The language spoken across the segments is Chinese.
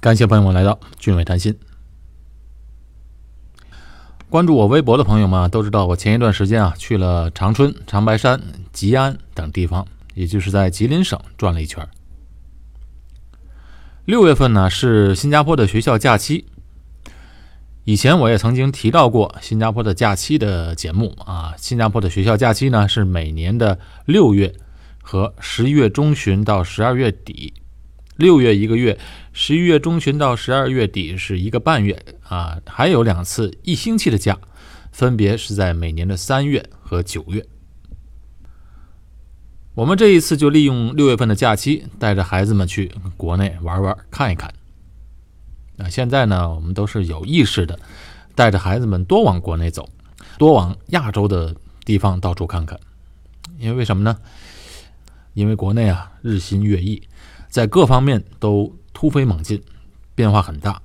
感谢朋友们来到俊伟谈心。关注我微博的朋友们都知道，我前一段时间啊去了长春、长白山、吉安等地方，也就是在吉林省转了一圈。六月份呢是新加坡的学校假期。以前我也曾经提到过新加坡的假期的节目啊。新加坡的学校假期呢是每年的六月和十一月中旬到十二月底，六月一个月，十一月中旬到十二月底是一个半月啊。还有两次一星期的假，分别是在每年的三月和九月。我们这一次就利用六月份的假期，带着孩子们去国内玩玩、看一看。那现在呢，我们都是有意识的，带着孩子们多往国内走，多往亚洲的地方到处看看。因为为什么呢？因为国内啊日新月异，在各方面都突飞猛进，变化很大。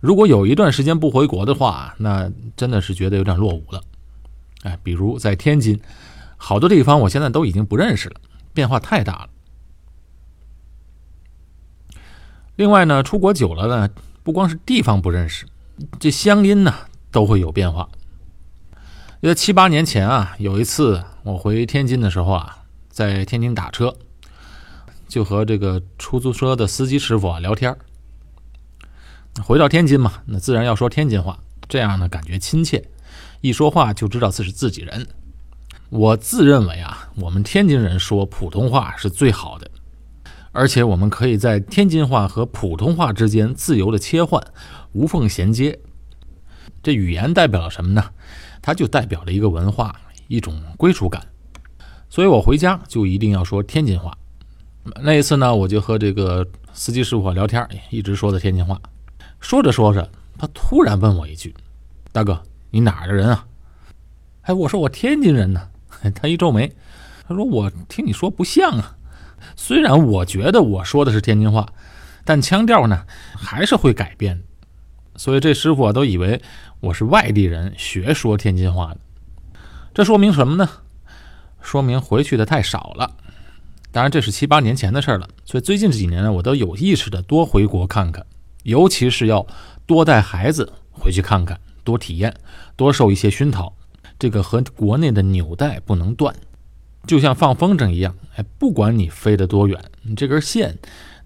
如果有一段时间不回国的话，那真的是觉得有点落伍了。哎，比如在天津。好多地方我现在都已经不认识了，变化太大了。另外呢，出国久了呢，不光是地方不认识，这乡音呢都会有变化。在七八年前啊，有一次我回天津的时候啊，在天津打车，就和这个出租车的司机师傅啊聊天儿回到天津嘛，那自然要说天津话，这样呢感觉亲切，一说话就知道这是自己人。我自认为啊，我们天津人说普通话是最好的，而且我们可以在天津话和普通话之间自由的切换，无缝衔接。这语言代表了什么呢？它就代表了一个文化，一种归属感。所以我回家就一定要说天津话。那一次呢，我就和这个司机师傅聊天，一直说的天津话。说着说着，他突然问我一句：“大哥，你哪儿的人啊？”哎，我说我天津人呢。他一皱眉，他说：“我听你说不像啊，虽然我觉得我说的是天津话，但腔调呢还是会改变。所以这师傅啊都以为我是外地人学说天津话的。这说明什么呢？说明回去的太少了。当然这是七八年前的事儿了。所以最近这几年呢，我都有意识的多回国看看，尤其是要多带孩子回去看看，多体验，多受一些熏陶。”这个和国内的纽带不能断，就像放风筝一样，哎，不管你飞得多远，你这根线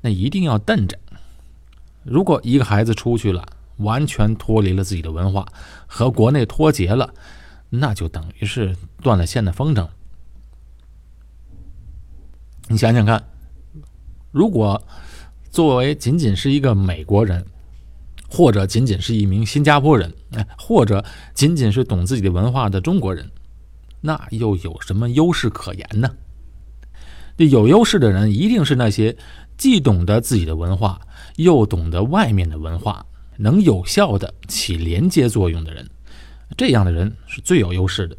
那一定要蹬着。如果一个孩子出去了，完全脱离了自己的文化，和国内脱节了，那就等于是断了线的风筝。你想想看，如果作为仅仅是一个美国人。或者仅仅是一名新加坡人，哎，或者仅仅是懂自己的文化的中国人，那又有什么优势可言呢？这有优势的人一定是那些既懂得自己的文化，又懂得外面的文化，能有效的起连接作用的人。这样的人是最有优势的。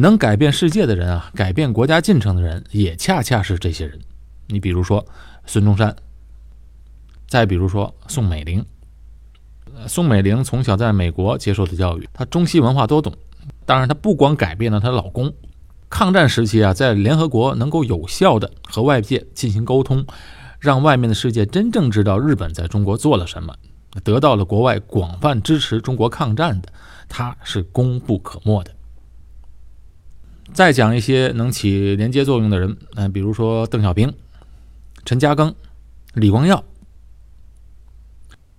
能改变世界的人啊，改变国家进程的人，也恰恰是这些人。你比如说孙中山，再比如说宋美龄。宋美龄从小在美国接受的教育，她中西文化都懂。当然，她不光改变了她老公，抗战时期啊，在联合国能够有效的和外界进行沟通，让外面的世界真正知道日本在中国做了什么，得到了国外广泛支持中国抗战的，她是功不可没的。再讲一些能起连接作用的人，嗯，比如说邓小平、陈嘉庚、李光耀。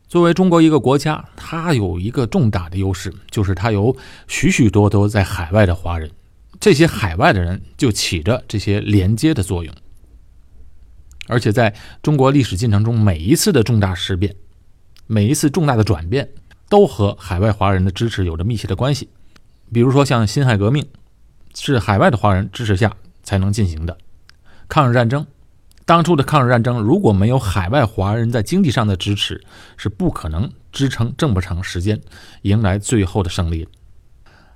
作为中国一个国家，它有一个重大的优势，就是它有许许多多在海外的华人，这些海外的人就起着这些连接的作用。而且在中国历史进程中，每一次的重大事变，每一次重大的转变，都和海外华人的支持有着密切的关系。比如说，像辛亥革命，是海外的华人支持下才能进行的；抗日战争。当初的抗日战争，如果没有海外华人在经济上的支持，是不可能支撑这么长时间，迎来最后的胜利。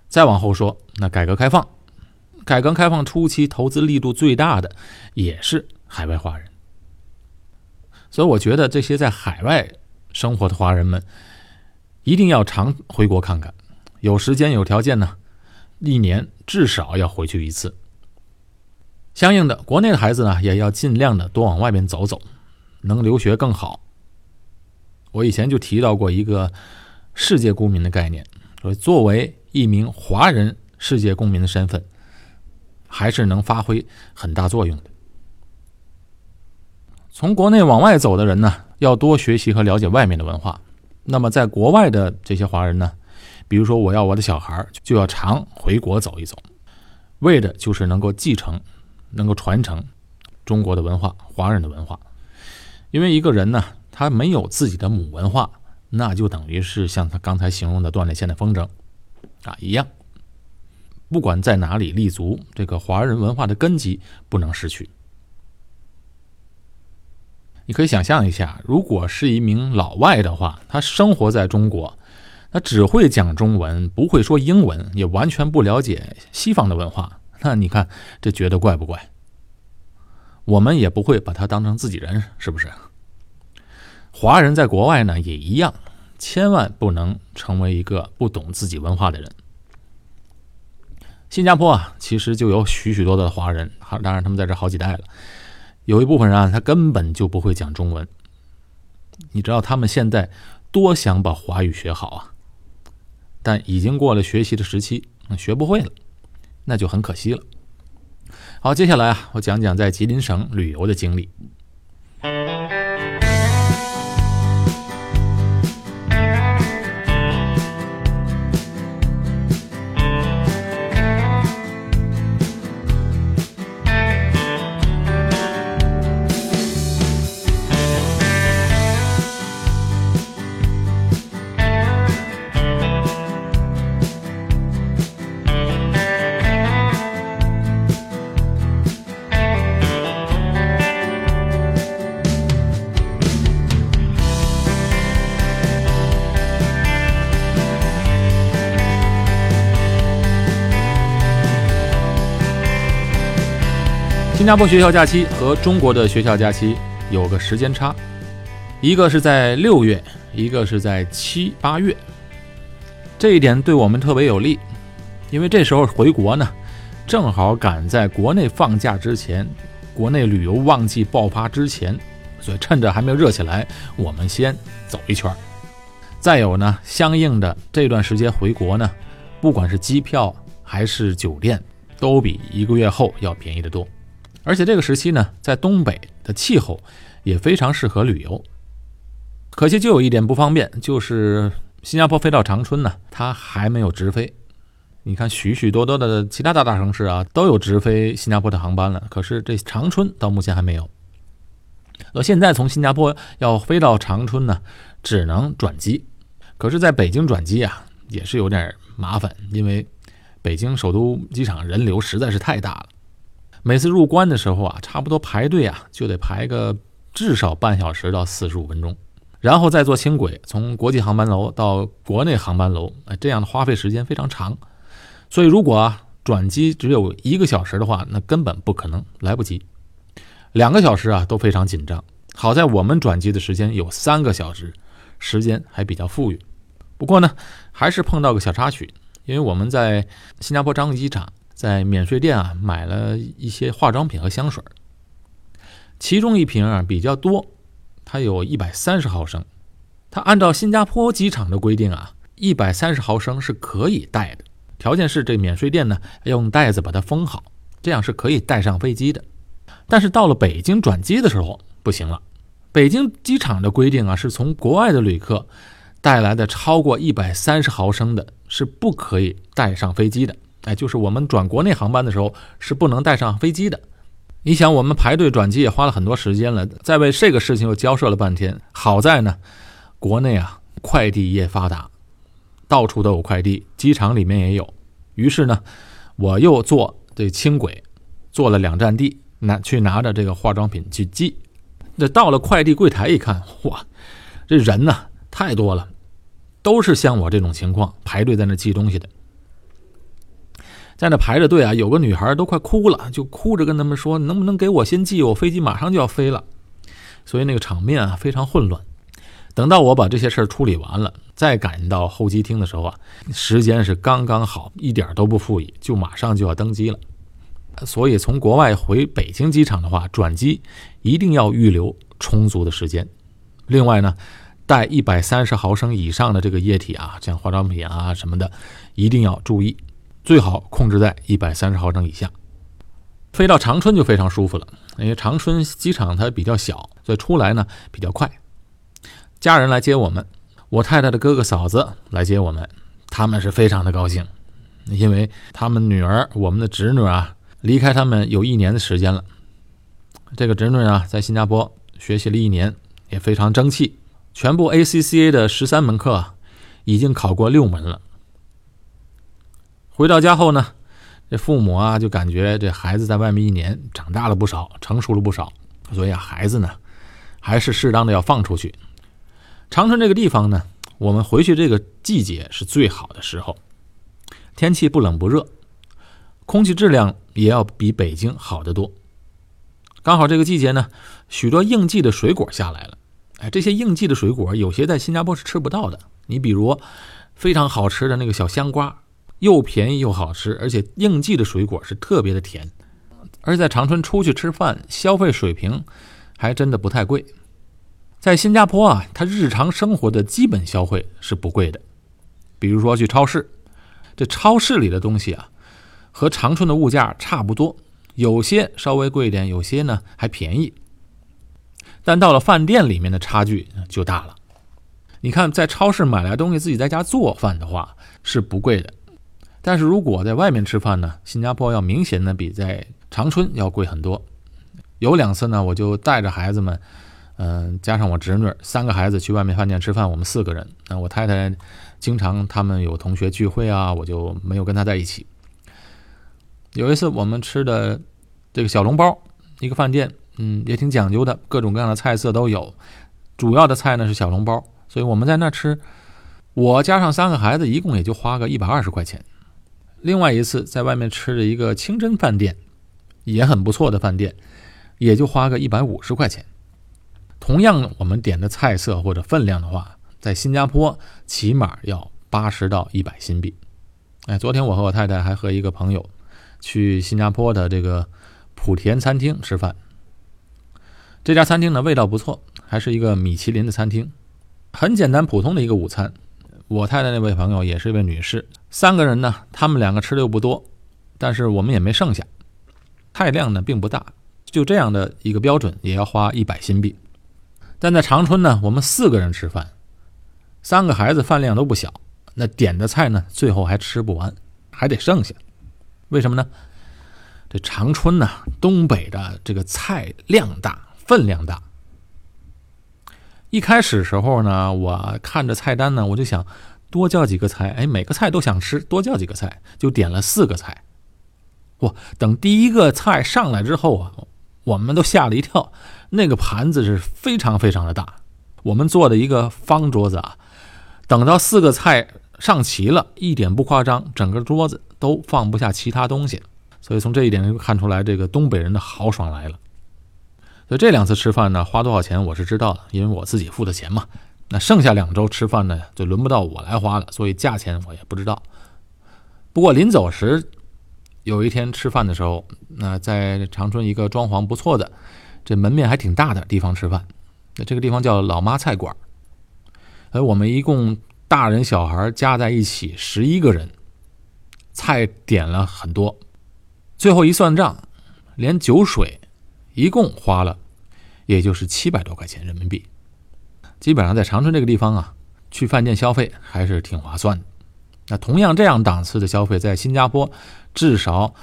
再往后说，那改革开放，改革开放初期投资力度最大的也是海外华人。所以，我觉得这些在海外生活的华人们，一定要常回国看看，有时间有条件呢，一年至少要回去一次。相应的，国内的孩子呢，也要尽量的多往外面走走，能留学更好。我以前就提到过一个世界公民的概念，说作为一名华人世界公民的身份，还是能发挥很大作用的。从国内往外走的人呢，要多学习和了解外面的文化。那么在国外的这些华人呢，比如说我要我的小孩就要常回国走一走，为的就是能够继承、能够传承中国的文化、华人的文化。因为一个人呢，他没有自己的母文化，那就等于是像他刚才形容的断了线的风筝啊一样。不管在哪里立足，这个华人文化的根基不能失去。你可以想象一下，如果是一名老外的话，他生活在中国，他只会讲中文，不会说英文，也完全不了解西方的文化，那你看这觉得怪不怪？我们也不会把他当成自己人，是不是？华人在国外呢也一样，千万不能成为一个不懂自己文化的人。新加坡啊，其实就有许许多多的华人，好，当然他们在这好几代了。有一部分人啊，他根本就不会讲中文。你知道他们现在多想把华语学好啊，但已经过了学习的时期，学不会了，那就很可惜了。好，接下来啊，我讲讲在吉林省旅游的经历。加坡学校假期和中国的学校假期有个时间差，一个是在六月，一个是在七八月。这一点对我们特别有利，因为这时候回国呢，正好赶在国内放假之前，国内旅游旺季爆发之前，所以趁着还没有热起来，我们先走一圈。再有呢，相应的这段时间回国呢，不管是机票还是酒店，都比一个月后要便宜得多。而且这个时期呢，在东北的气候也非常适合旅游。可惜就有一点不方便，就是新加坡飞到长春呢，它还没有直飞。你看，许许多多的其他大大城市啊，都有直飞新加坡的航班了，可是这长春到目前还没有。而现在从新加坡要飞到长春呢，只能转机。可是，在北京转机啊，也是有点麻烦，因为北京首都机场人流实在是太大了。每次入关的时候啊，差不多排队啊就得排个至少半小时到四十五分钟，然后再坐轻轨从国际航班楼到国内航班楼，哎，这样的花费时间非常长。所以如果转机只有一个小时的话，那根本不可能来不及。两个小时啊都非常紧张。好在我们转机的时间有三个小时，时间还比较富裕。不过呢，还是碰到个小插曲，因为我们在新加坡樟宜机场。在免税店啊买了一些化妆品和香水，其中一瓶啊比较多，它有一百三十毫升。它按照新加坡机场的规定啊，一百三十毫升是可以带的，条件是这免税店呢用袋子把它封好，这样是可以带上飞机的。但是到了北京转机的时候不行了，北京机场的规定啊是从国外的旅客带来的超过一百三十毫升的是不可以带上飞机的。哎，就是我们转国内航班的时候是不能带上飞机的。你想，我们排队转机也花了很多时间了，再为这个事情又交涉了半天。好在呢，国内啊快递业发达，到处都有快递，机场里面也有。于是呢，我又坐这轻轨，坐了两站地，拿去拿着这个化妆品去寄。那到了快递柜台一看，哇，这人呢太多了，都是像我这种情况排队在那寄东西的。在那排着队啊，有个女孩都快哭了，就哭着跟他们说：“能不能给我先寄？我飞机马上就要飞了。”所以那个场面啊非常混乱。等到我把这些事儿处理完了，再赶到候机厅的时候啊，时间是刚刚好，一点都不富裕，就马上就要登机了。所以从国外回北京机场的话，转机一定要预留充足的时间。另外呢，带一百三十毫升以上的这个液体啊，像化妆品啊什么的，一定要注意，最好控制在一百三十毫升以下。飞到长春就非常舒服了，因为长春机场它比较小，所以出来呢比较快。家人来接我们，我太太的哥哥嫂子来接我们，他们是非常的高兴，因为他们女儿，我们的侄女啊，离开他们有一年的时间了。这个侄女啊，在新加坡学习了一年，也非常争气，全部 ACCA 的十三门课已经考过六门了。回到家后呢？这父母啊，就感觉这孩子在外面一年长大了不少，成熟了不少，所以啊，孩子呢，还是适当的要放出去。长春这个地方呢，我们回去这个季节是最好的时候，天气不冷不热，空气质量也要比北京好得多。刚好这个季节呢，许多应季的水果下来了。哎，这些应季的水果有些在新加坡是吃不到的，你比如非常好吃的那个小香瓜。又便宜又好吃，而且应季的水果是特别的甜。而在长春出去吃饭，消费水平还真的不太贵。在新加坡啊，它日常生活的基本消费是不贵的。比如说去超市，这超市里的东西啊，和长春的物价差不多，有些稍微贵一点，有些呢还便宜。但到了饭店里面的差距就大了。你看，在超市买来东西自己在家做饭的话是不贵的。但是如果在外面吃饭呢，新加坡要明显的比在长春要贵很多。有两次呢，我就带着孩子们，嗯，加上我侄女，三个孩子去外面饭店吃饭，我们四个人。那我太太经常他们有同学聚会啊，我就没有跟她在一起。有一次我们吃的这个小笼包，一个饭店，嗯，也挺讲究的，各种各样的菜色都有。主要的菜呢是小笼包，所以我们在那吃，我加上三个孩子，一共也就花个一百二十块钱。另外一次在外面吃了一个清真饭店，也很不错的饭店，也就花个一百五十块钱。同样我们点的菜色或者分量的话，在新加坡起码要八十到一百新币。哎，昨天我和我太太还和一个朋友去新加坡的这个莆田餐厅吃饭。这家餐厅呢味道不错，还是一个米其林的餐厅，很简单普通的一个午餐。我太太那位朋友也是一位女士，三个人呢，他们两个吃的又不多，但是我们也没剩下，菜量呢并不大，就这样的一个标准也要花一百新币。但在长春呢，我们四个人吃饭，三个孩子饭量都不小，那点的菜呢，最后还吃不完，还得剩下，为什么呢？这长春呢，东北的这个菜量大，分量大。一开始时候呢，我看着菜单呢，我就想多叫几个菜，哎，每个菜都想吃，多叫几个菜，就点了四个菜。哇，等第一个菜上来之后啊，我们都吓了一跳，那个盘子是非常非常的大，我们做的一个方桌子啊，等到四个菜上齐了，一点不夸张，整个桌子都放不下其他东西，所以从这一点就看出来，这个东北人的豪爽来了。所以这两次吃饭呢，花多少钱我是知道的，因为我自己付的钱嘛。那剩下两周吃饭呢，就轮不到我来花了，所以价钱我也不知道。不过临走时，有一天吃饭的时候，那在长春一个装潢不错的、这门面还挺大的地方吃饭。那这个地方叫老妈菜馆。而我们一共大人小孩加在一起十一个人，菜点了很多，最后一算账，连酒水。一共花了，也就是七百多块钱人民币。基本上在长春这个地方啊，去饭店消费还是挺划算的。那同样这样档次的消费，在新加坡至少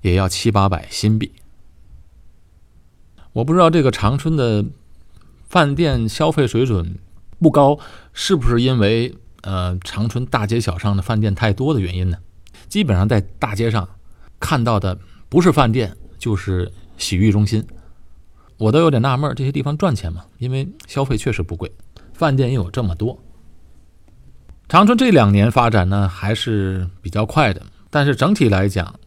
也要七八百新币。我不知道这个长春的饭店消费水准不高，是不是因为呃长春大街小巷的饭店太多的原因呢？基本上在大街上看到的不是饭店就是。洗浴中心，我都有点纳闷，这些地方赚钱吗？因为消费确实不贵，饭店又有这么多。长春这两年发展呢还是比较快的，但是整体来讲，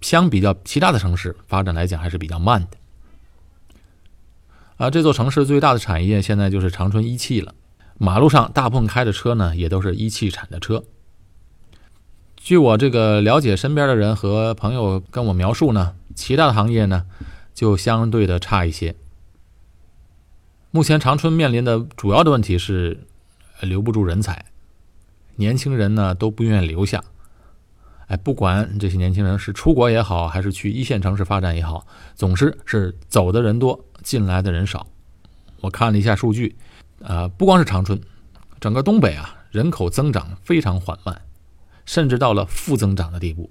相比较其他的城市发展来讲还是比较慢的。啊，这座城市最大的产业现在就是长春一汽了，马路上大部分开的车呢也都是一汽产的车。据我这个了解，身边的人和朋友跟我描述呢，其他的行业呢。就相对的差一些。目前长春面临的主要的问题是留不住人才，年轻人呢都不愿意留下。哎，不管这些年轻人是出国也好，还是去一线城市发展也好，总之是走的人多，进来的人少。我看了一下数据，呃，不光是长春，整个东北啊，人口增长非常缓慢，甚至到了负增长的地步。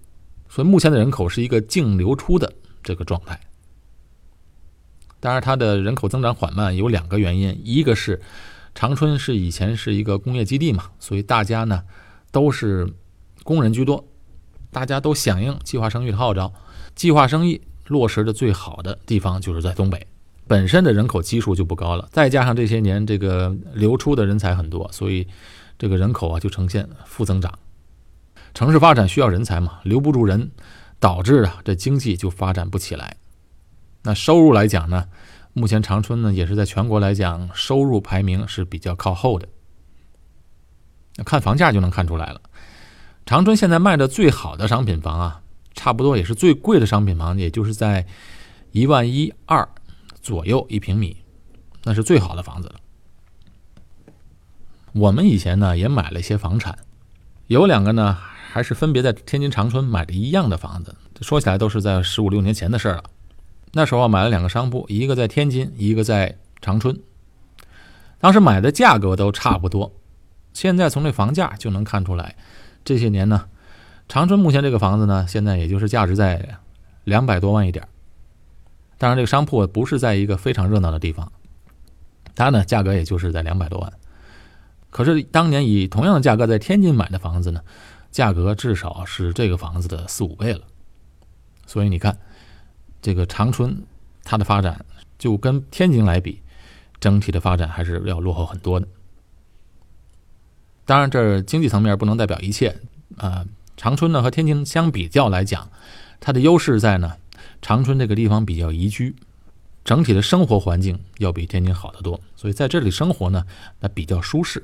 所以目前的人口是一个净流出的这个状态。当然，它的人口增长缓慢有两个原因，一个是长春是以前是一个工业基地嘛，所以大家呢都是工人居多。大家都响应计划生育的号召，计划生育落实的最好的地方就是在东北，本身的人口基数就不高了，再加上这些年这个流出的人才很多，所以这个人口啊就呈现负增长。城市发展需要人才嘛，留不住人，导致啊这经济就发展不起来。那收入来讲呢，目前长春呢也是在全国来讲收入排名是比较靠后的。看房价就能看出来了。长春现在卖的最好的商品房啊，差不多也是最贵的商品房，也就是在一万一二左右一平米，那是最好的房子了。我们以前呢也买了一些房产，有两个呢还是分别在天津长春买的一样的房子，说起来都是在十五六年前的事儿了。那时候买了两个商铺，一个在天津，一个在长春，当时买的价格都差不多，现在从这房价就能看出来。这些年呢，长春目前这个房子呢，现在也就是价值在两百多万一点。当然，这个商铺不是在一个非常热闹的地方，它呢价格也就是在两百多万。可是当年以同样的价格在天津买的房子呢，价格至少是这个房子的四五倍了。所以你看，这个长春它的发展就跟天津来比，整体的发展还是要落后很多的。当然，这经济层面不能代表一切啊。长春呢和天津相比较来讲，它的优势在呢，长春这个地方比较宜居，整体的生活环境要比天津好得多，所以在这里生活呢，那比较舒适。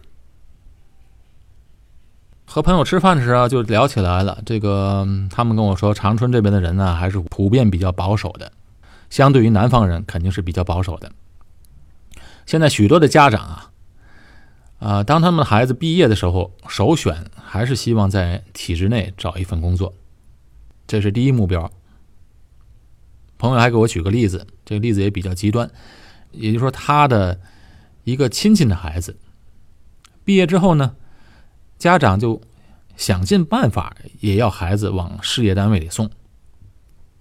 和朋友吃饭的时候就聊起来了，这个他们跟我说，长春这边的人呢还是普遍比较保守的，相对于南方人肯定是比较保守的。现在许多的家长啊。啊，当他们的孩子毕业的时候，首选还是希望在体制内找一份工作，这是第一目标。朋友还给我举个例子，这个例子也比较极端，也就是说，他的一个亲戚的孩子毕业之后呢，家长就想尽办法也要孩子往事业单位里送，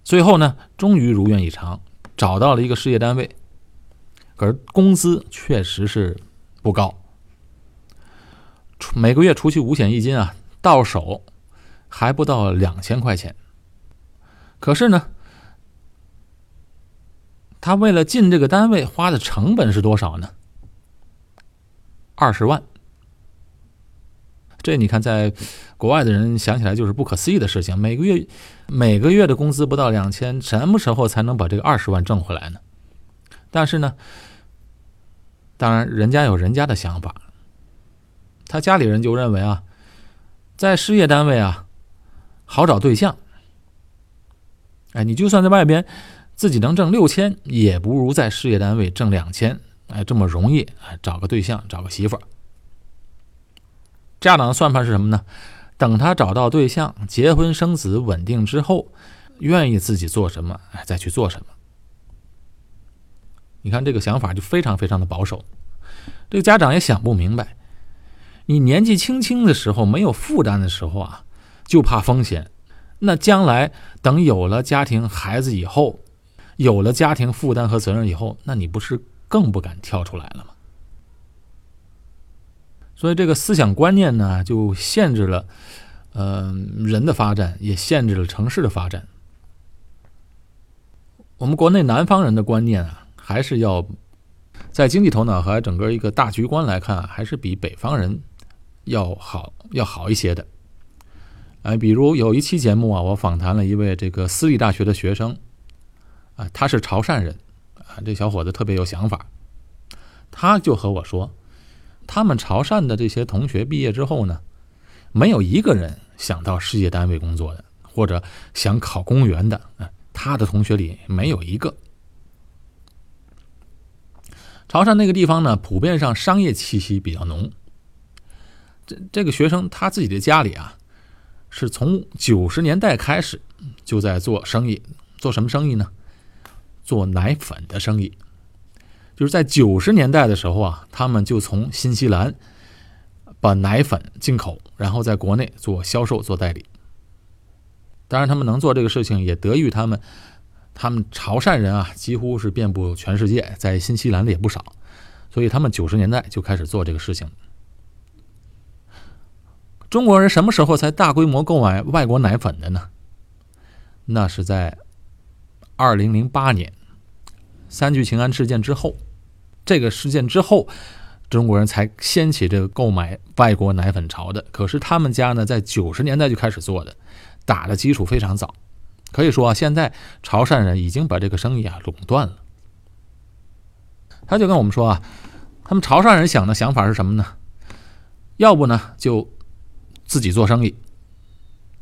最后呢，终于如愿以偿找到了一个事业单位，可是工资确实是不高。每个月除去五险一金啊，到手还不到两千块钱。可是呢，他为了进这个单位花的成本是多少呢？二十万。这你看，在国外的人想起来就是不可思议的事情。每个月每个月的工资不到两千，什么时候才能把这个二十万挣回来呢？但是呢，当然人家有人家的想法。他家里人就认为啊，在事业单位啊，好找对象。哎，你就算在外边自己能挣六千，也不如在事业单位挣两千，哎，这么容易哎，找个对象，找个媳妇儿。家长的算盘是什么呢？等他找到对象，结婚生子，稳定之后，愿意自己做什么，哎，再去做什么。你看这个想法就非常非常的保守，这个家长也想不明白。你年纪轻轻的时候没有负担的时候啊，就怕风险。那将来等有了家庭、孩子以后，有了家庭负担和责任以后，那你不是更不敢跳出来了吗？所以这个思想观念呢，就限制了，呃，人的发展，也限制了城市的发展。我们国内南方人的观念啊，还是要在经济头脑和整个一个大局观来看，还是比北方人。要好要好一些的，哎，比如有一期节目啊，我访谈了一位这个私立大学的学生，啊，他是潮汕人，啊，这小伙子特别有想法，他就和我说，他们潮汕的这些同学毕业之后呢，没有一个人想到事业单位工作的，或者想考公务员的，他的同学里没有一个。潮汕那个地方呢，普遍上商业气息比较浓。这这个学生他自己的家里啊，是从九十年代开始就在做生意，做什么生意呢？做奶粉的生意。就是在九十年代的时候啊，他们就从新西兰把奶粉进口，然后在国内做销售、做代理。当然，他们能做这个事情，也得益于他们，他们潮汕人啊，几乎是遍布全世界，在新西兰的也不少，所以他们九十年代就开始做这个事情。中国人什么时候才大规模购买外国奶粉的呢？那是在二零零八年三聚氰胺事件之后，这个事件之后，中国人才掀起这个购买外国奶粉潮的。可是他们家呢，在九十年代就开始做的。打的基础非常早，可以说啊，现在潮汕人已经把这个生意啊垄断了。他就跟我们说啊，他们潮汕人想的想法是什么呢？要不呢就自己做生意，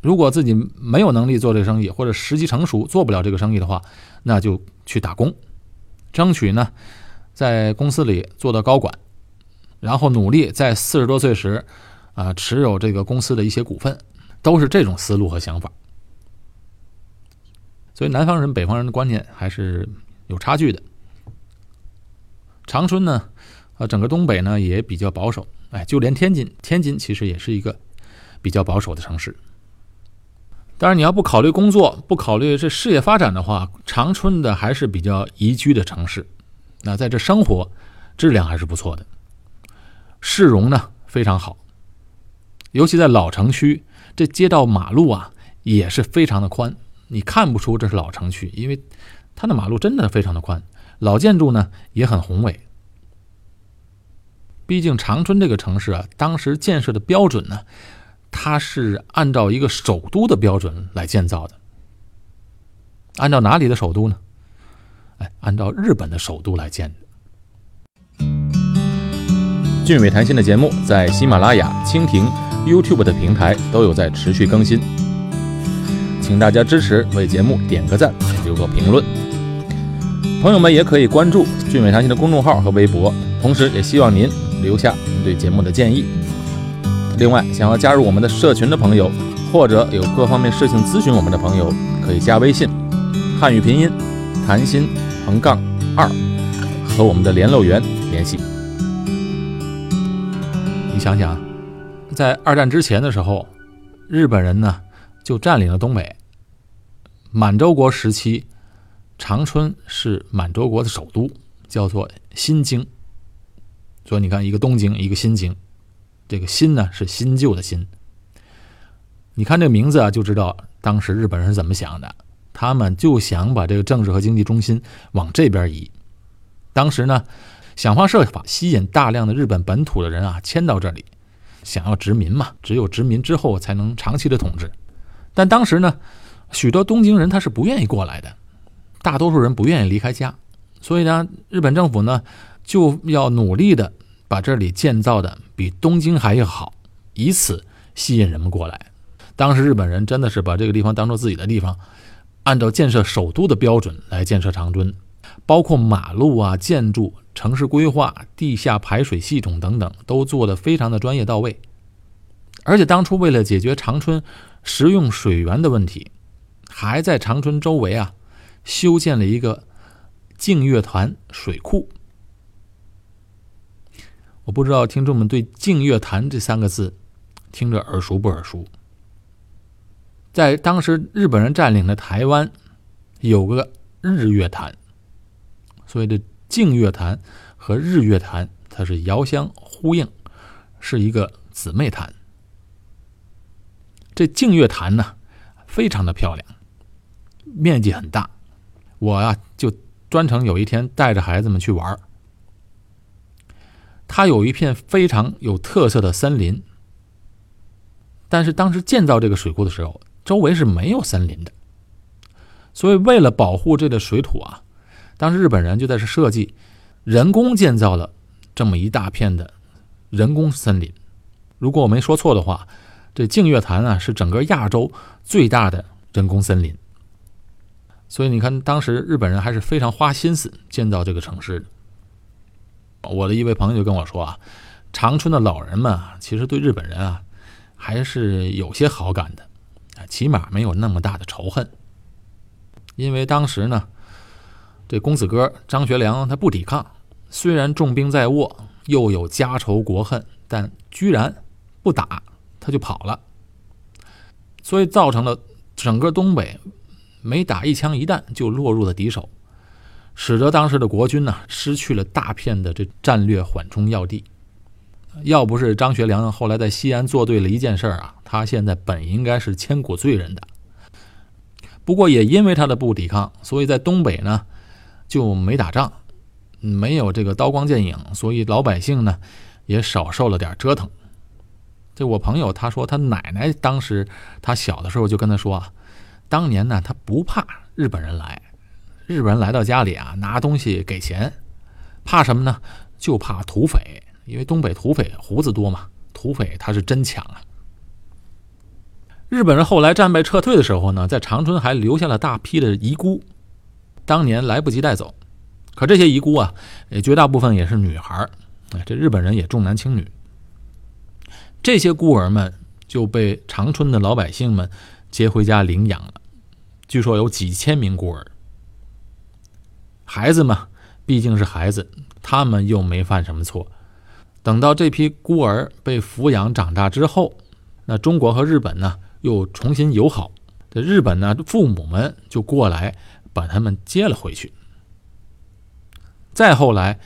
如果自己没有能力做这个生意，或者时机成熟做不了这个生意的话，那就去打工，争取呢在公司里做到高管，然后努力在四十多岁时啊持有这个公司的一些股份。都是这种思路和想法，所以南方人、北方人的观念还是有差距的。长春呢，啊，整个东北呢也比较保守，哎，就连天津，天津其实也是一个比较保守的城市。当然，你要不考虑工作，不考虑这事业发展的话，长春的还是比较宜居的城市。那在这生活质量还是不错的，市容呢非常好，尤其在老城区。这街道马路啊也是非常的宽，你看不出这是老城区，因为它的马路真的非常的宽。老建筑呢也很宏伟。毕竟长春这个城市啊，当时建设的标准呢，它是按照一个首都的标准来建造的。按照哪里的首都呢？哎，按照日本的首都来建的。俊伟谈心的节目在喜马拉雅、蜻蜓。YouTube 的平台都有在持续更新，请大家支持，为节目点个赞，留个评论。朋友们也可以关注“俊美谈心”的公众号和微博，同时也希望您留下您对节目的建议。另外，想要加入我们的社群的朋友，或者有各方面事情咨询我们的朋友，可以加微信“汉语拼音谈心横杠二”和我们的联络员联系。你想想。在二战之前的时候，日本人呢就占领了东北。满洲国时期，长春是满洲国的首都，叫做新京。所以你看，一个东京，一个新京，这个“新”呢是新旧的“新”。你看这名字啊，就知道当时日本人是怎么想的。他们就想把这个政治和经济中心往这边移。当时呢，想方设法吸引大量的日本本土的人啊迁到这里。想要殖民嘛，只有殖民之后才能长期的统治。但当时呢，许多东京人他是不愿意过来的，大多数人不愿意离开家，所以呢，日本政府呢就要努力的把这里建造的比东京还要好，以此吸引人们过来。当时日本人真的是把这个地方当做自己的地方，按照建设首都的标准来建设长春，包括马路啊、建筑。城市规划、地下排水系统等等都做得非常的专业到位，而且当初为了解决长春食用水源的问题，还在长春周围啊修建了一个净月潭水库。我不知道听众们对“净月潭”这三个字听着耳熟不耳熟？在当时日本人占领的台湾有个日月潭，所以这。净月潭和日月潭，它是遥相呼应，是一个姊妹潭。这净月潭呢，非常的漂亮，面积很大。我啊，就专程有一天带着孩子们去玩它有一片非常有特色的森林，但是当时建造这个水库的时候，周围是没有森林的。所以为了保护这个水土啊。当时日本人就在这设计，人工建造了这么一大片的人工森林。如果我没说错的话，这净月潭啊是整个亚洲最大的人工森林。所以你看，当时日本人还是非常花心思建造这个城市的。我的一位朋友就跟我说啊，长春的老人们啊，其实对日本人啊还是有些好感的，啊起码没有那么大的仇恨。因为当时呢，这公子哥张学良他不抵抗，虽然重兵在握，又有家仇国恨，但居然不打，他就跑了，所以造成了整个东北每打一枪一弹就落入了敌手，使得当时的国军呢失去了大片的这战略缓冲要地。要不是张学良后来在西安做对了一件事儿啊，他现在本应该是千古罪人的。不过也因为他的不抵抗，所以在东北呢就没打仗，没有这个刀光剑影，所以老百姓呢也少受了点折腾。这我朋友他说，他奶奶当时他小的时候就跟他说啊，当年呢他不怕日本人来，日本人来到家里啊拿东西给钱，怕什么呢？就怕土匪，因为东北土匪胡子多嘛，土匪他是真抢啊。日本人后来战败撤退的时候呢，在长春还留下了大批的遗孤，当年来不及带走。可这些遗孤啊，也绝大部分也是女孩儿，这日本人也重男轻女。这些孤儿们就被长春的老百姓们接回家领养了，据说有几千名孤儿。孩子嘛，毕竟是孩子，他们又没犯什么错。等到这批孤儿被抚养长大之后，那中国和日本呢？又重新友好，这日本呢，父母们就过来把他们接了回去。再后来，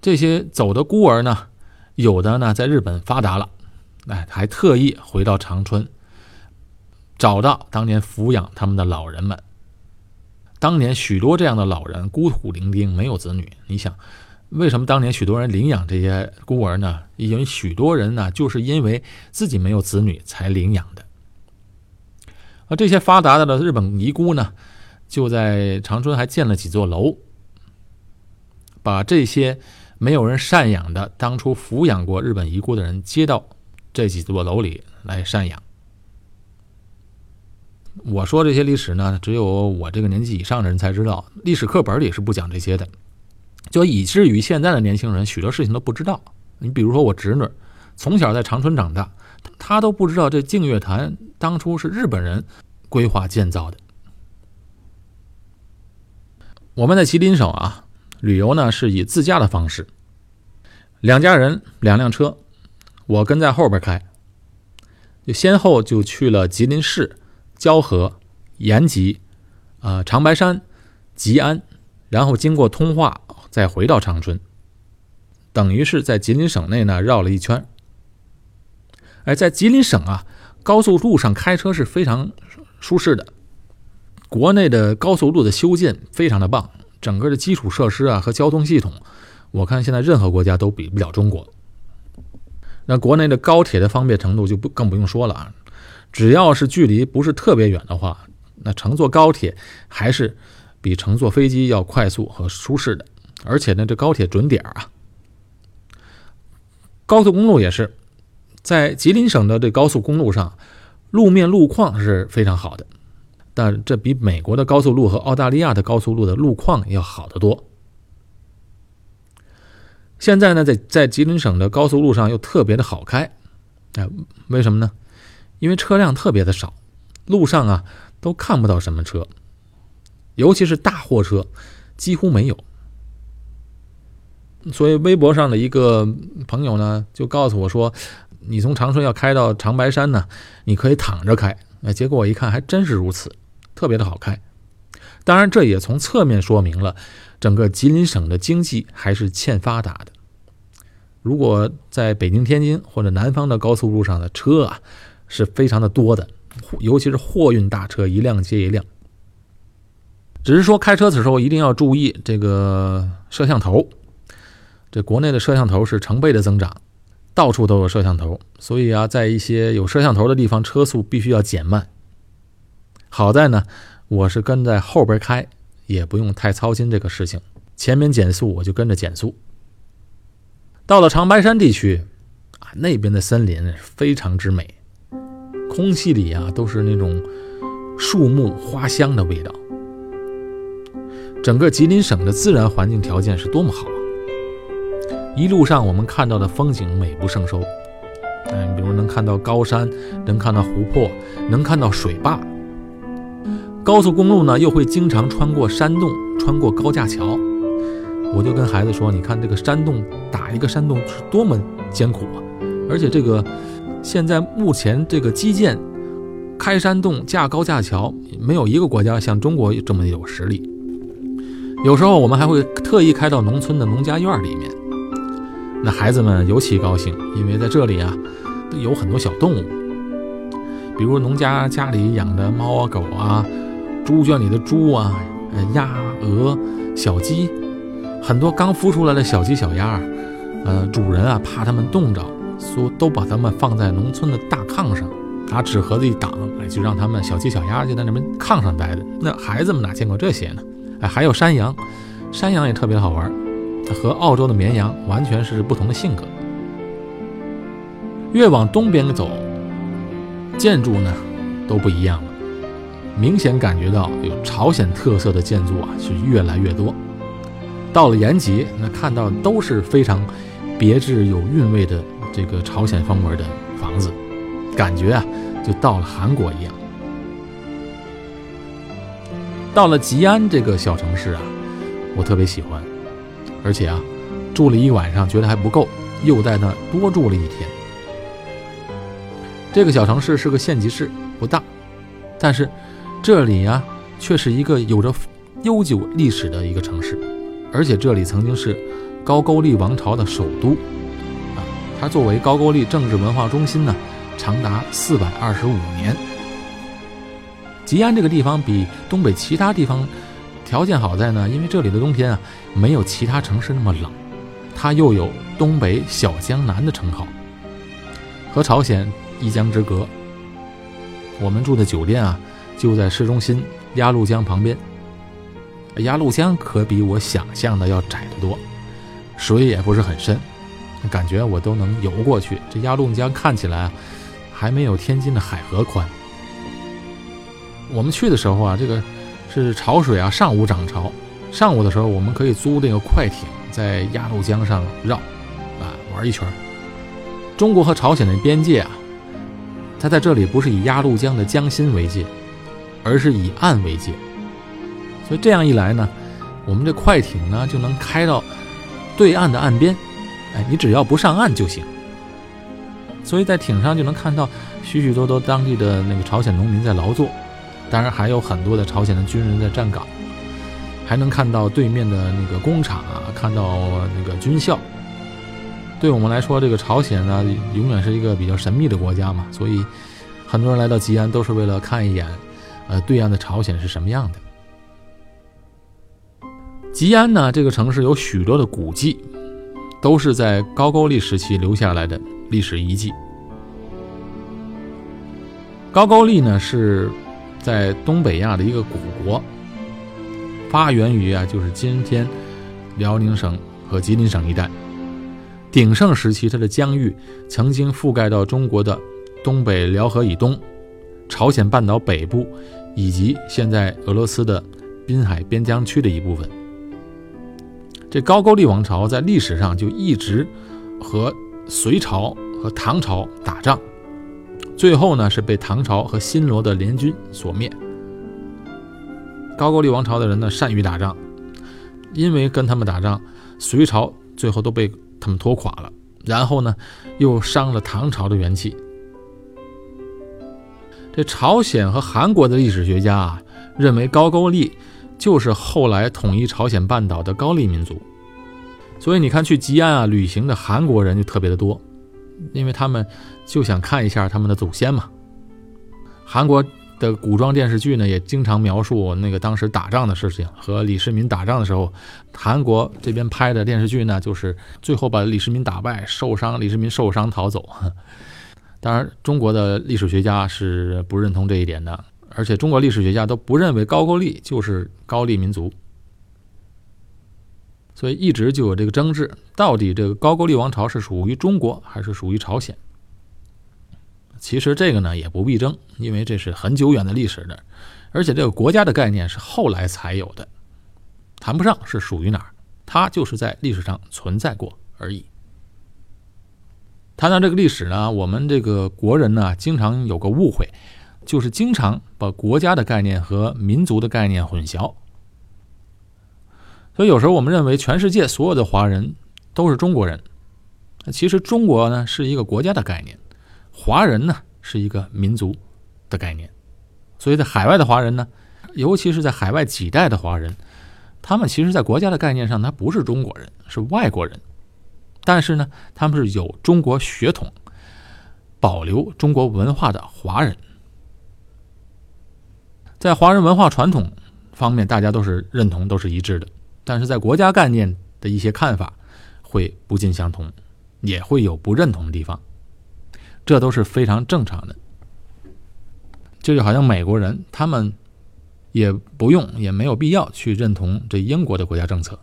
这些走的孤儿呢，有的呢在日本发达了，哎，还特意回到长春，找到当年抚养他们的老人们。当年许多这样的老人孤苦伶仃，没有子女。你想，为什么当年许多人领养这些孤儿呢？因为许多人呢，就是因为自己没有子女才领养的。而这些发达的日本遗孤呢，就在长春还建了几座楼，把这些没有人赡养的、当初抚养过日本遗孤的人接到这几座楼里来赡养。我说这些历史呢，只有我这个年纪以上的人才知道，历史课本里是不讲这些的，就以至于现在的年轻人许多事情都不知道。你比如说我侄女，从小在长春长大。她都不知道这净月潭当初是日本人规划建造的。我们在吉林省啊旅游呢是以自驾的方式，两家人两辆车，我跟在后边开，就先后就去了吉林市、蛟河、延吉、啊长白山、吉安，然后经过通化再回到长春，等于是在吉林省内呢绕了一圈。哎，在吉林省啊，高速路上开车是非常舒适的。国内的高速路的修建非常的棒，整个的基础设施啊和交通系统，我看现在任何国家都比不了中国。那国内的高铁的方便程度就不更不用说了啊，只要是距离不是特别远的话，那乘坐高铁还是比乘坐飞机要快速和舒适的。而且呢，这高铁准点啊，高速公路也是。在吉林省的这高速公路上，路面路况是非常好的，但这比美国的高速路和澳大利亚的高速路的路况要好得多。现在呢，在在吉林省的高速路上又特别的好开，哎，为什么呢？因为车辆特别的少，路上啊都看不到什么车，尤其是大货车几乎没有。所以微博上的一个朋友呢，就告诉我说。你从长春要开到长白山呢，你可以躺着开。哎，结果我一看，还真是如此，特别的好开。当然，这也从侧面说明了整个吉林省的经济还是欠发达的。如果在北京、天津或者南方的高速路上的车啊，是非常的多的，尤其是货运大车，一辆接一辆。只是说开车的时候一定要注意这个摄像头，这国内的摄像头是成倍的增长。到处都有摄像头，所以啊，在一些有摄像头的地方，车速必须要减慢。好在呢，我是跟在后边开，也不用太操心这个事情。前面减速，我就跟着减速。到了长白山地区，啊，那边的森林非常之美，空气里啊都是那种树木花香的味道。整个吉林省的自然环境条件是多么好！一路上我们看到的风景美不胜收。嗯，比如能看到高山，能看到湖泊，能看到水坝。高速公路呢，又会经常穿过山洞，穿过高架桥。我就跟孩子说：“你看这个山洞，打一个山洞是多么艰苦啊！而且这个现在目前这个基建，开山洞、架高架桥，没有一个国家像中国这么有实力。有时候我们还会特意开到农村的农家院里面，那孩子们尤其高兴，因为在这里啊，有很多小动物，比如农家家里养的猫啊、狗啊，猪圈里的猪啊、鸭、鹅、小鸡。”很多刚孵出来的小鸡小鸭，呃，主人啊怕它们冻着，说都把它们放在农村的大炕上，拿纸盒子一挡，哎，就让它们小鸡小鸭就在那边炕上待着。那孩子们哪见过这些呢？哎，还有山羊，山羊也特别好玩，和澳洲的绵羊完全是不同的性格。越往东边走，建筑呢都不一样了，明显感觉到有朝鲜特色的建筑啊是越来越多。到了延吉，那看到都是非常别致、有韵味的这个朝鲜风格的房子，感觉啊，就到了韩国一样。到了吉安这个小城市啊，我特别喜欢，而且啊，住了一晚上觉得还不够，又在那多住了一天。这个小城市是个县级市，不大，但是这里啊，却是一个有着悠久历史的一个城市。而且这里曾经是高句丽王朝的首都，啊，它作为高句丽政治文化中心呢，长达四百二十五年。吉安这个地方比东北其他地方条件好在呢，因为这里的冬天啊没有其他城市那么冷，它又有“东北小江南”的称号，和朝鲜一江之隔。我们住的酒店啊就在市中心鸭绿江旁边。鸭绿江可比我想象的要窄得多，水也不是很深，感觉我都能游过去。这鸭绿江看起来还没有天津的海河宽。我们去的时候啊，这个是潮水啊，上午涨潮，上午的时候我们可以租那个快艇在鸭绿江上绕，啊，玩一圈。中国和朝鲜的边界啊，它在这里不是以鸭绿江的江心为界，而是以岸为界。所以这样一来呢，我们这快艇呢就能开到对岸的岸边，哎，你只要不上岸就行。所以在艇上就能看到许许多多当地的那个朝鲜农民在劳作，当然还有很多的朝鲜的军人在站岗，还能看到对面的那个工厂啊，看到那个军校。对我们来说，这个朝鲜呢永远是一个比较神秘的国家嘛，所以很多人来到吉安都是为了看一眼，呃，对岸的朝鲜是什么样的。吉安呢，这个城市有许多的古迹，都是在高句丽时期留下来的历史遗迹。高句丽呢是在东北亚的一个古国，发源于啊就是今天辽宁省和吉林省一带。鼎盛时期，它的疆域曾经覆盖到中国的东北辽河以东、朝鲜半岛北部，以及现在俄罗斯的滨海边疆区的一部分。这高句丽王朝在历史上就一直和隋朝和唐朝打仗，最后呢是被唐朝和新罗的联军所灭。高句丽王朝的人呢善于打仗，因为跟他们打仗，隋朝最后都被他们拖垮了，然后呢又伤了唐朝的元气。这朝鲜和韩国的历史学家啊认为高句丽。就是后来统一朝鲜半岛的高丽民族，所以你看去吉安啊旅行的韩国人就特别的多，因为他们就想看一下他们的祖先嘛。韩国的古装电视剧呢也经常描述那个当时打仗的事情，和李世民打仗的时候，韩国这边拍的电视剧呢就是最后把李世民打败，受伤，李世民受伤逃走。当然，中国的历史学家是不认同这一点的。而且中国历史学家都不认为高句丽就是高丽民族，所以一直就有这个争执：到底这个高句丽王朝是属于中国还是属于朝鲜？其实这个呢也不必争，因为这是很久远的历史的，而且这个国家的概念是后来才有的，谈不上是属于哪儿，它就是在历史上存在过而已。谈到这个历史呢，我们这个国人呢，经常有个误会，就是经常把国家的概念和民族的概念混淆。所以有时候我们认为全世界所有的华人都是中国人，其实中国呢是一个国家的概念，华人呢是一个民族的概念。所以在海外的华人呢，尤其是在海外几代的华人，他们其实在国家的概念上，他不是中国人，是外国人。但是呢，他们是有中国血统、保留中国文化的华人，在华人文化传统方面，大家都是认同，都是一致的。但是在国家概念的一些看法会不尽相同，也会有不认同的地方，这都是非常正常的。这就好像美国人，他们也不用，也没有必要去认同这英国的国家政策。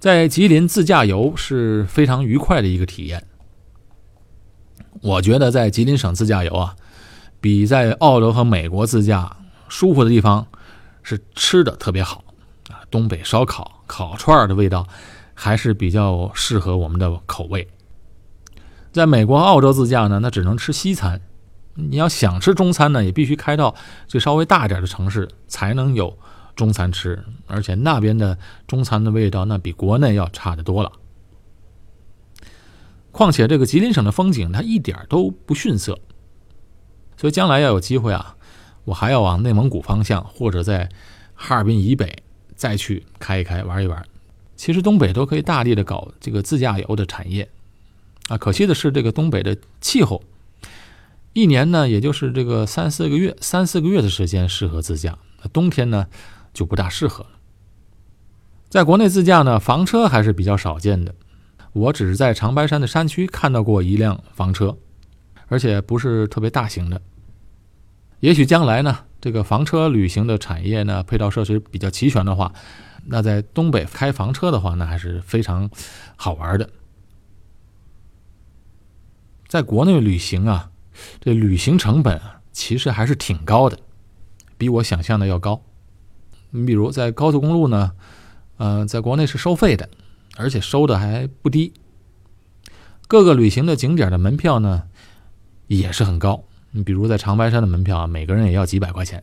在吉林自驾游是非常愉快的一个体验。我觉得在吉林省自驾游啊，比在澳洲和美国自驾舒服的地方是吃的特别好啊，东北烧烤、烤串的味道还是比较适合我们的口味。在美国、澳洲自驾呢，那只能吃西餐。你要想吃中餐呢，也必须开到这稍微大点的城市才能有。中餐吃，而且那边的中餐的味道那比国内要差得多了。况且这个吉林省的风景它一点都不逊色，所以将来要有机会啊，我还要往内蒙古方向或者在哈尔滨以北再去开一开玩一玩。其实东北都可以大力的搞这个自驾游的产业啊，可惜的是这个东北的气候，一年呢也就是这个三四个月三四个月的时间适合自驾，那冬天呢？就不大适合了。在国内自驾呢，房车还是比较少见的。我只是在长白山的山区看到过一辆房车，而且不是特别大型的。也许将来呢，这个房车旅行的产业呢，配套设施比较齐全的话，那在东北开房车的话，那还是非常好玩的。在国内旅行啊，这旅行成本其实还是挺高的，比我想象的要高。你比如在高速公路呢，呃，在国内是收费的，而且收的还不低。各个旅行的景点的门票呢，也是很高。你比如在长白山的门票啊，每个人也要几百块钱。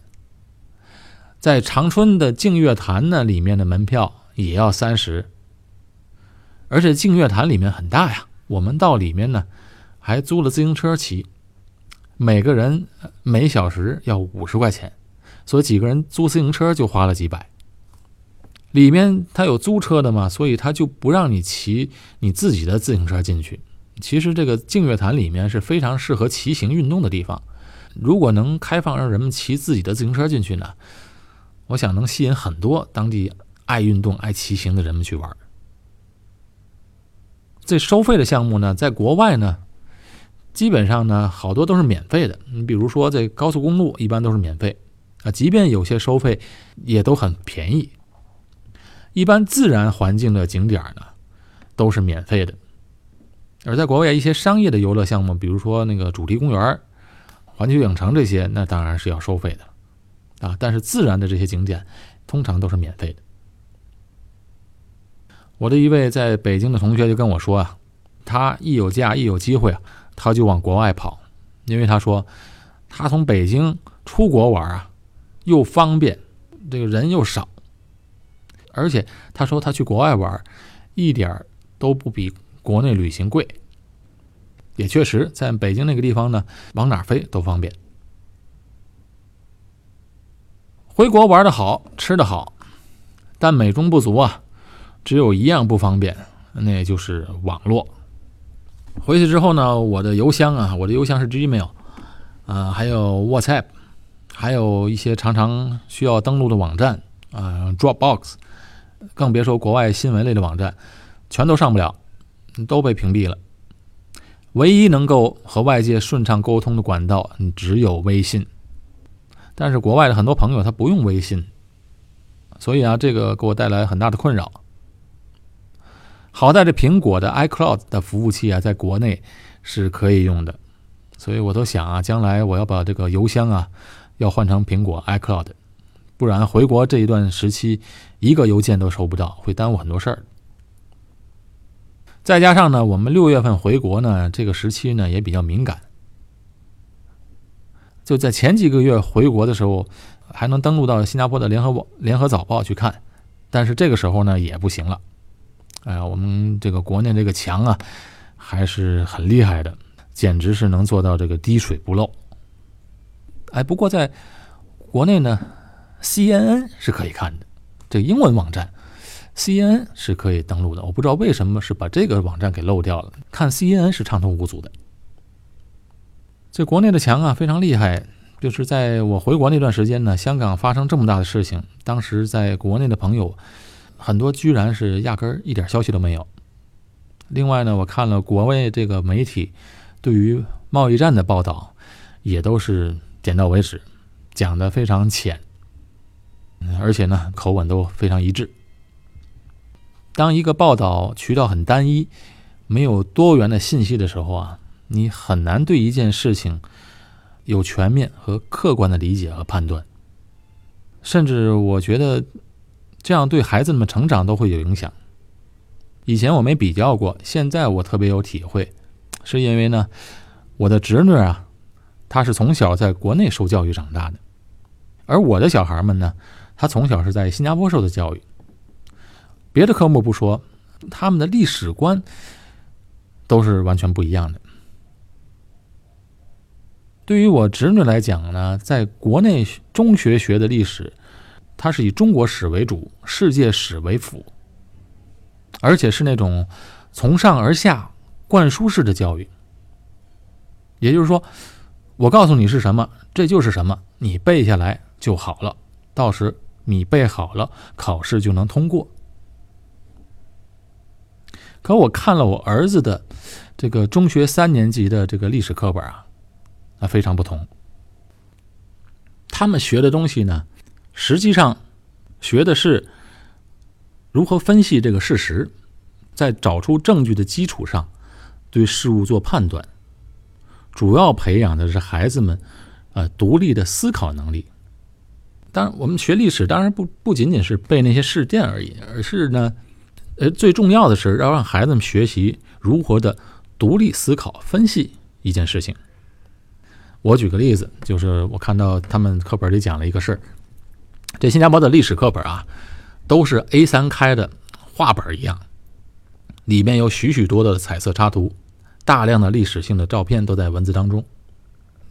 在长春的净月潭呢，里面的门票也要三十。而且净月潭里面很大呀，我们到里面呢，还租了自行车骑，每个人每小时要五十块钱。所以几个人租自行车就花了几百。里面他有租车的嘛，所以他就不让你骑你自己的自行车进去。其实这个净月潭里面是非常适合骑行运动的地方。如果能开放让人们骑自己的自行车进去呢，我想能吸引很多当地爱运动、爱骑行的人们去玩。这收费的项目呢，在国外呢，基本上呢好多都是免费的。你比如说这高速公路，一般都是免费。啊，即便有些收费，也都很便宜。一般自然环境的景点呢，都是免费的。而在国外，一些商业的游乐项目，比如说那个主题公园、环球影城这些，那当然是要收费的。啊，但是自然的这些景点，通常都是免费的。我的一位在北京的同学就跟我说啊，他一有假一有机会啊，他就往国外跑，因为他说他从北京出国玩啊。又方便，这个人又少，而且他说他去国外玩，一点都不比国内旅行贵。也确实，在北京那个地方呢，往哪飞都方便。回国玩的好，吃的好，但美中不足啊，只有一样不方便，那就是网络。回去之后呢，我的邮箱啊，我的邮箱是 Gmail，啊，还有 WhatsApp。还有一些常常需要登录的网站啊，Dropbox，更别说国外新闻类的网站，全都上不了，都被屏蔽了。唯一能够和外界顺畅沟通的管道，你只有微信。但是国外的很多朋友他不用微信，所以啊，这个给我带来很大的困扰。好在这苹果的 iCloud 的服务器啊，在国内是可以用的，所以我都想啊，将来我要把这个邮箱啊。要换成苹果 iCloud，不然回国这一段时期，一个邮件都收不到，会耽误很多事儿。再加上呢，我们六月份回国呢，这个时期呢也比较敏感。就在前几个月回国的时候，还能登录到新加坡的联合网、联合早报去看，但是这个时候呢也不行了。哎呀，我们这个国内这个墙啊，还是很厉害的，简直是能做到这个滴水不漏。哎，不过在国内呢，CNN 是可以看的，这个英文网站。CNN 是可以登录的，我不知道为什么是把这个网站给漏掉了。看 CNN 是畅通无阻的。这国内的墙啊非常厉害，就是在我回国那段时间呢，香港发生这么大的事情，当时在国内的朋友很多居然是压根儿一点消息都没有。另外呢，我看了国外这个媒体对于贸易战的报道，也都是点到为止，讲的非常浅，而且呢口吻都非常一致。当一个报道渠道很单一，没有多元的信息的时候啊，你很难对一件事情有全面和客观的理解和判断。甚至我觉得这样对孩子们成长都会有影响。以前我没比较过，现在我特别有体会，是因为呢，我的侄女啊，她是从小在国内受教育长大的，而我的小孩们呢，他从小是在新加坡受的教育。别的科目不说，他们的历史观都是完全不一样的。对于我侄女来讲呢，在国内中学学的历史，它是以中国史为主，世界史为辅，而且是那种从上而下灌输式的教育。也就是说，我告诉你是什么，这就是什么，你背下来就好了。到时你背好了，考试就能通过。可我看了我儿子的这个中学三年级的这个历史课本啊，那非常不同。他们学的东西呢，实际上学的是如何分析这个事实，在找出证据的基础上对事物做判断，主要培养的是孩子们呃独立的思考能力。当然，我们学历史当然不不仅仅是背那些事件而已，而是呢。呃，最重要的是要让孩子们学习如何的独立思考、分析一件事情。我举个例子，就是我看到他们课本里讲了一个事儿，这新加坡的历史课本啊，都是 A 三开的画本一样，里面有许许多的彩色插图，大量的历史性的照片都在文字当中。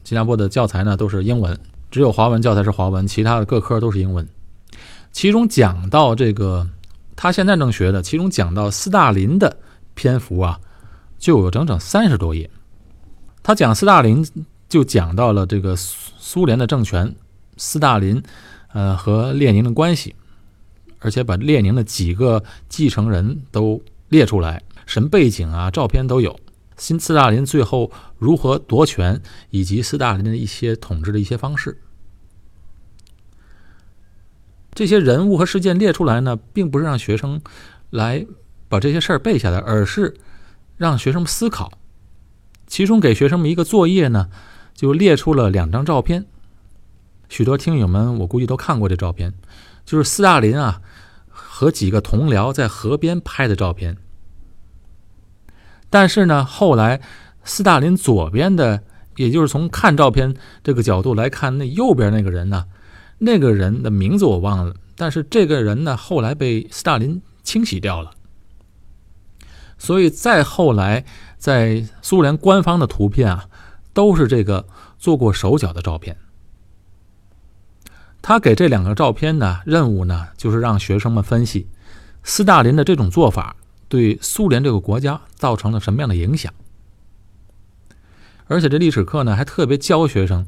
新加坡的教材呢都是英文，只有华文教材是华文，其他的各科都是英文。其中讲到这个。他现在正学的，其中讲到斯大林的篇幅啊，就有整整三十多页。他讲斯大林，就讲到了这个苏苏联的政权，斯大林，呃和列宁的关系，而且把列宁的几个继承人都列出来，什么背景啊、照片都有。新斯大林最后如何夺权，以及斯大林的一些统治的一些方式。这些人物和事件列出来呢，并不是让学生来把这些事儿背下来，而是让学生们思考。其中给学生们一个作业呢，就列出了两张照片。许多听友们，我估计都看过这照片，就是斯大林啊和几个同僚在河边拍的照片。但是呢，后来斯大林左边的，也就是从看照片这个角度来看，那右边那个人呢？那个人的名字我忘了，但是这个人呢，后来被斯大林清洗掉了。所以再后来，在苏联官方的图片啊，都是这个做过手脚的照片。他给这两个照片呢，任务呢，就是让学生们分析斯大林的这种做法对苏联这个国家造成了什么样的影响。而且这历史课呢，还特别教学生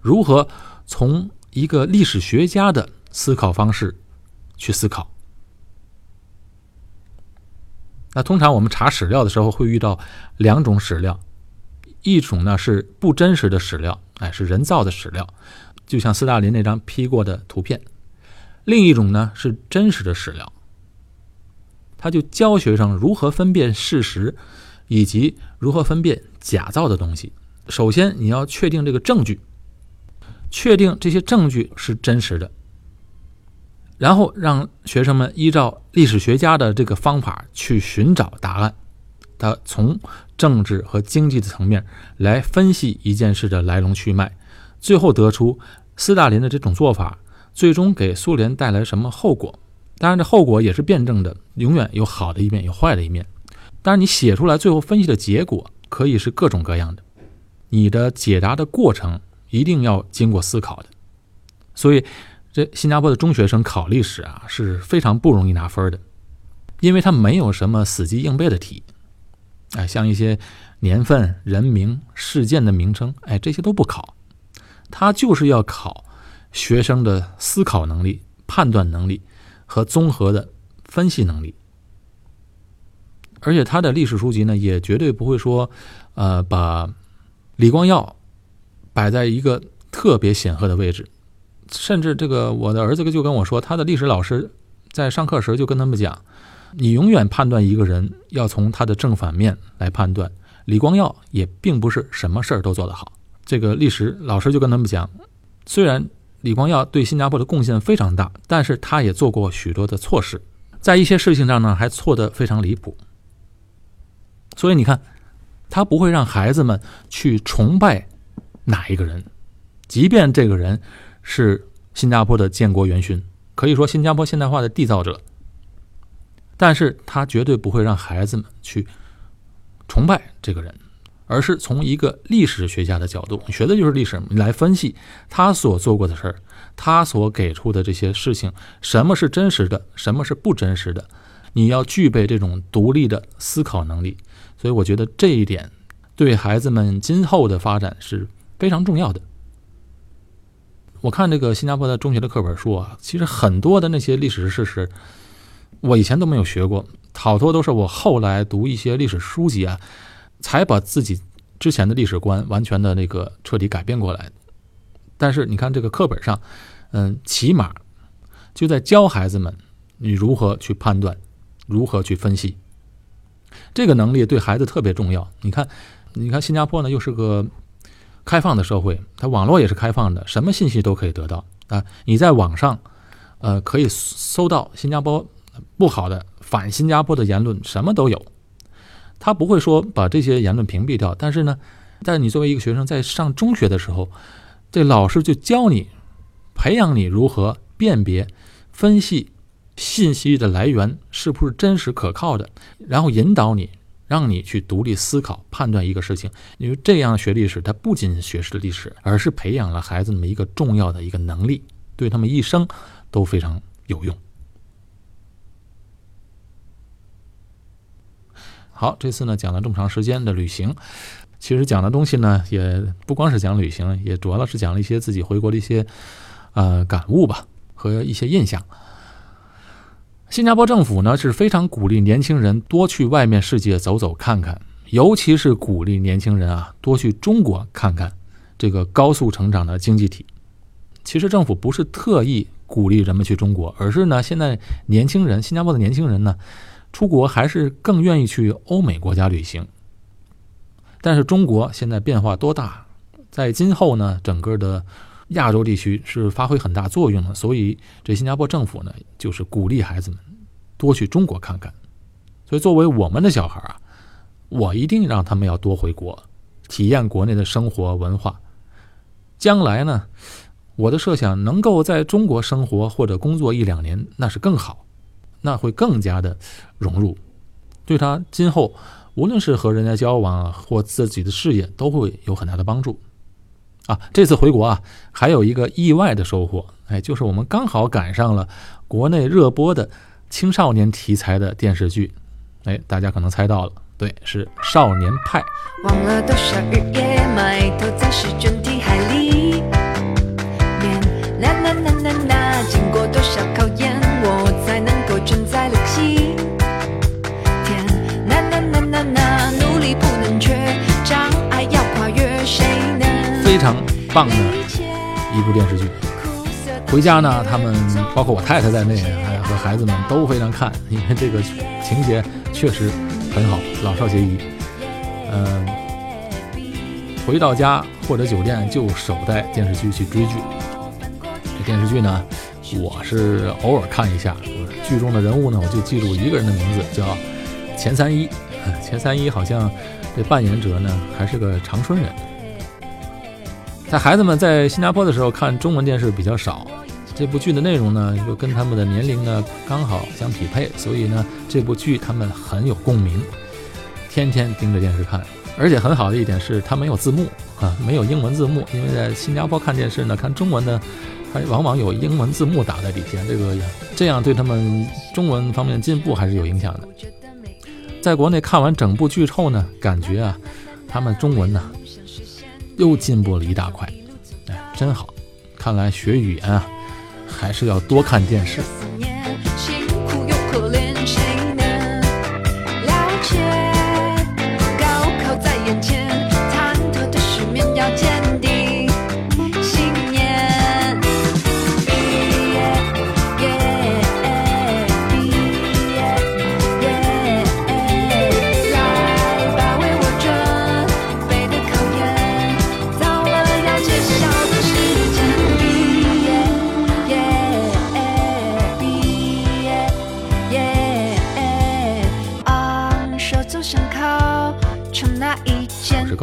如何从。一个历史学家的思考方式去思考。那通常我们查史料的时候会遇到两种史料，一种呢是不真实的史料，哎，是人造的史料，就像斯大林那张 P 过的图片；另一种呢是真实的史料。他就教学生如何分辨事实，以及如何分辨假造的东西。首先，你要确定这个证据。确定这些证据是真实的，然后让学生们依照历史学家的这个方法去寻找答案，他从政治和经济的层面来分析一件事的来龙去脉，最后得出斯大林的这种做法最终给苏联带来什么后果。当然，这后果也是辩证的，永远有好的一面，有坏的一面。但是，你写出来最后分析的结果可以是各种各样的，你的解答的过程一定要经过思考的。所以，这新加坡的中学生考历史啊是非常不容易拿分的，因为他没有什么死记硬背的题，哎，像一些年份、人名、事件的名称，哎，这些都不考，他就是要考学生的思考能力、判断能力。和综合的分析能力，而且他的历史书籍呢，也绝对不会说，呃，把李光耀摆在一个特别显赫的位置，甚至这个我的儿子就跟我说，他的历史老师在上课时就跟他们讲，你永远判断一个人要从他的正反面来判断。李光耀也并不是什么事儿都做得好，这个历史老师就跟他们讲，虽然。李光耀对新加坡的贡献非常大，但是他也做过许多的错事，在一些事情上呢，还错得非常离谱。所以你看，他不会让孩子们去崇拜哪一个人，即便这个人是新加坡的建国元勋，可以说新加坡现代化的缔造者，但是他绝对不会让孩子们去崇拜这个人。而是从一个历史学家的角度，学的就是历史，来分析他所做过的事儿，他所给出的这些事情，什么是真实的，什么是不真实的，你要具备这种独立的思考能力。所以，我觉得这一点对孩子们今后的发展是非常重要的。我看这个新加坡的中学的课本书啊，其实很多的那些历史事实，我以前都没有学过，好多都是我后来读一些历史书籍啊。才把自己之前的历史观完全的那个彻底改变过来。但是你看这个课本上，嗯，起码就在教孩子们你如何去判断，如何去分析。这个能力对孩子特别重要。你看，你看新加坡呢又是个开放的社会，它网络也是开放的，什么信息都可以得到啊。你在网上，呃，可以搜到新加坡不好的、反新加坡的言论，什么都有。他不会说把这些言论屏蔽掉，但是呢，在你作为一个学生在上中学的时候，这老师就教你，培养你如何辨别、分析信息的来源是不是真实可靠的，然后引导你，让你去独立思考、判断一个事情。因为这样学历史，它不仅学识历史，而是培养了孩子们一个重要的一个能力，对他们一生都非常有用。好，这次呢讲了这么长时间的旅行，其实讲的东西呢也不光是讲旅行，也主要的是讲了一些自己回国的一些呃感悟吧和一些印象。新加坡政府呢是非常鼓励年轻人多去外面世界走走看看，尤其是鼓励年轻人啊多去中国看看这个高速成长的经济体。其实政府不是特意鼓励人们去中国，而是呢现在年轻人，新加坡的年轻人呢。出国还是更愿意去欧美国家旅行，但是中国现在变化多大，在今后呢，整个的亚洲地区是发挥很大作用的。所以，这新加坡政府呢，就是鼓励孩子们多去中国看看。所以，作为我们的小孩啊，我一定让他们要多回国，体验国内的生活文化。将来呢，我的设想能够在中国生活或者工作一两年，那是更好。那会更加的融入，对他今后无论是和人家交往或自己的事业都会有很大的帮助。啊，这次回国啊，还有一个意外的收获，哎，就是我们刚好赶上了国内热播的青少年题材的电视剧，哎，大家可能猜到了，对，是《少年派》。忘了多少日夜埋头在试卷题海里棒的一部电视剧。回家呢，他们包括我太太在内，还和孩子们都非常看，因为这个情节确实很好，老少皆宜。嗯，回到家或者酒店就守在电视剧去追剧。这电视剧呢，我是偶尔看一下。剧中的人物呢，我就记住一个人的名字，叫钱三一。钱三一好像这扮演者呢还是个长春人。在孩子们在新加坡的时候看中文电视比较少，这部剧的内容呢又跟他们的年龄呢刚好相匹配，所以呢这部剧他们很有共鸣，天天盯着电视看。而且很好的一点是，它没有字幕啊，没有英文字幕，因为在新加坡看电视呢，看中文呢，还往往有英文字幕打在底下，这个这样对他们中文方面进步还是有影响的。在国内看完整部剧之后呢，感觉啊，他们中文呢又进步了一大块，哎，真好！看来学语言啊，还是要多看电视。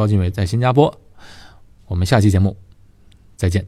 高俊伟在新加坡，我们下期节目再见。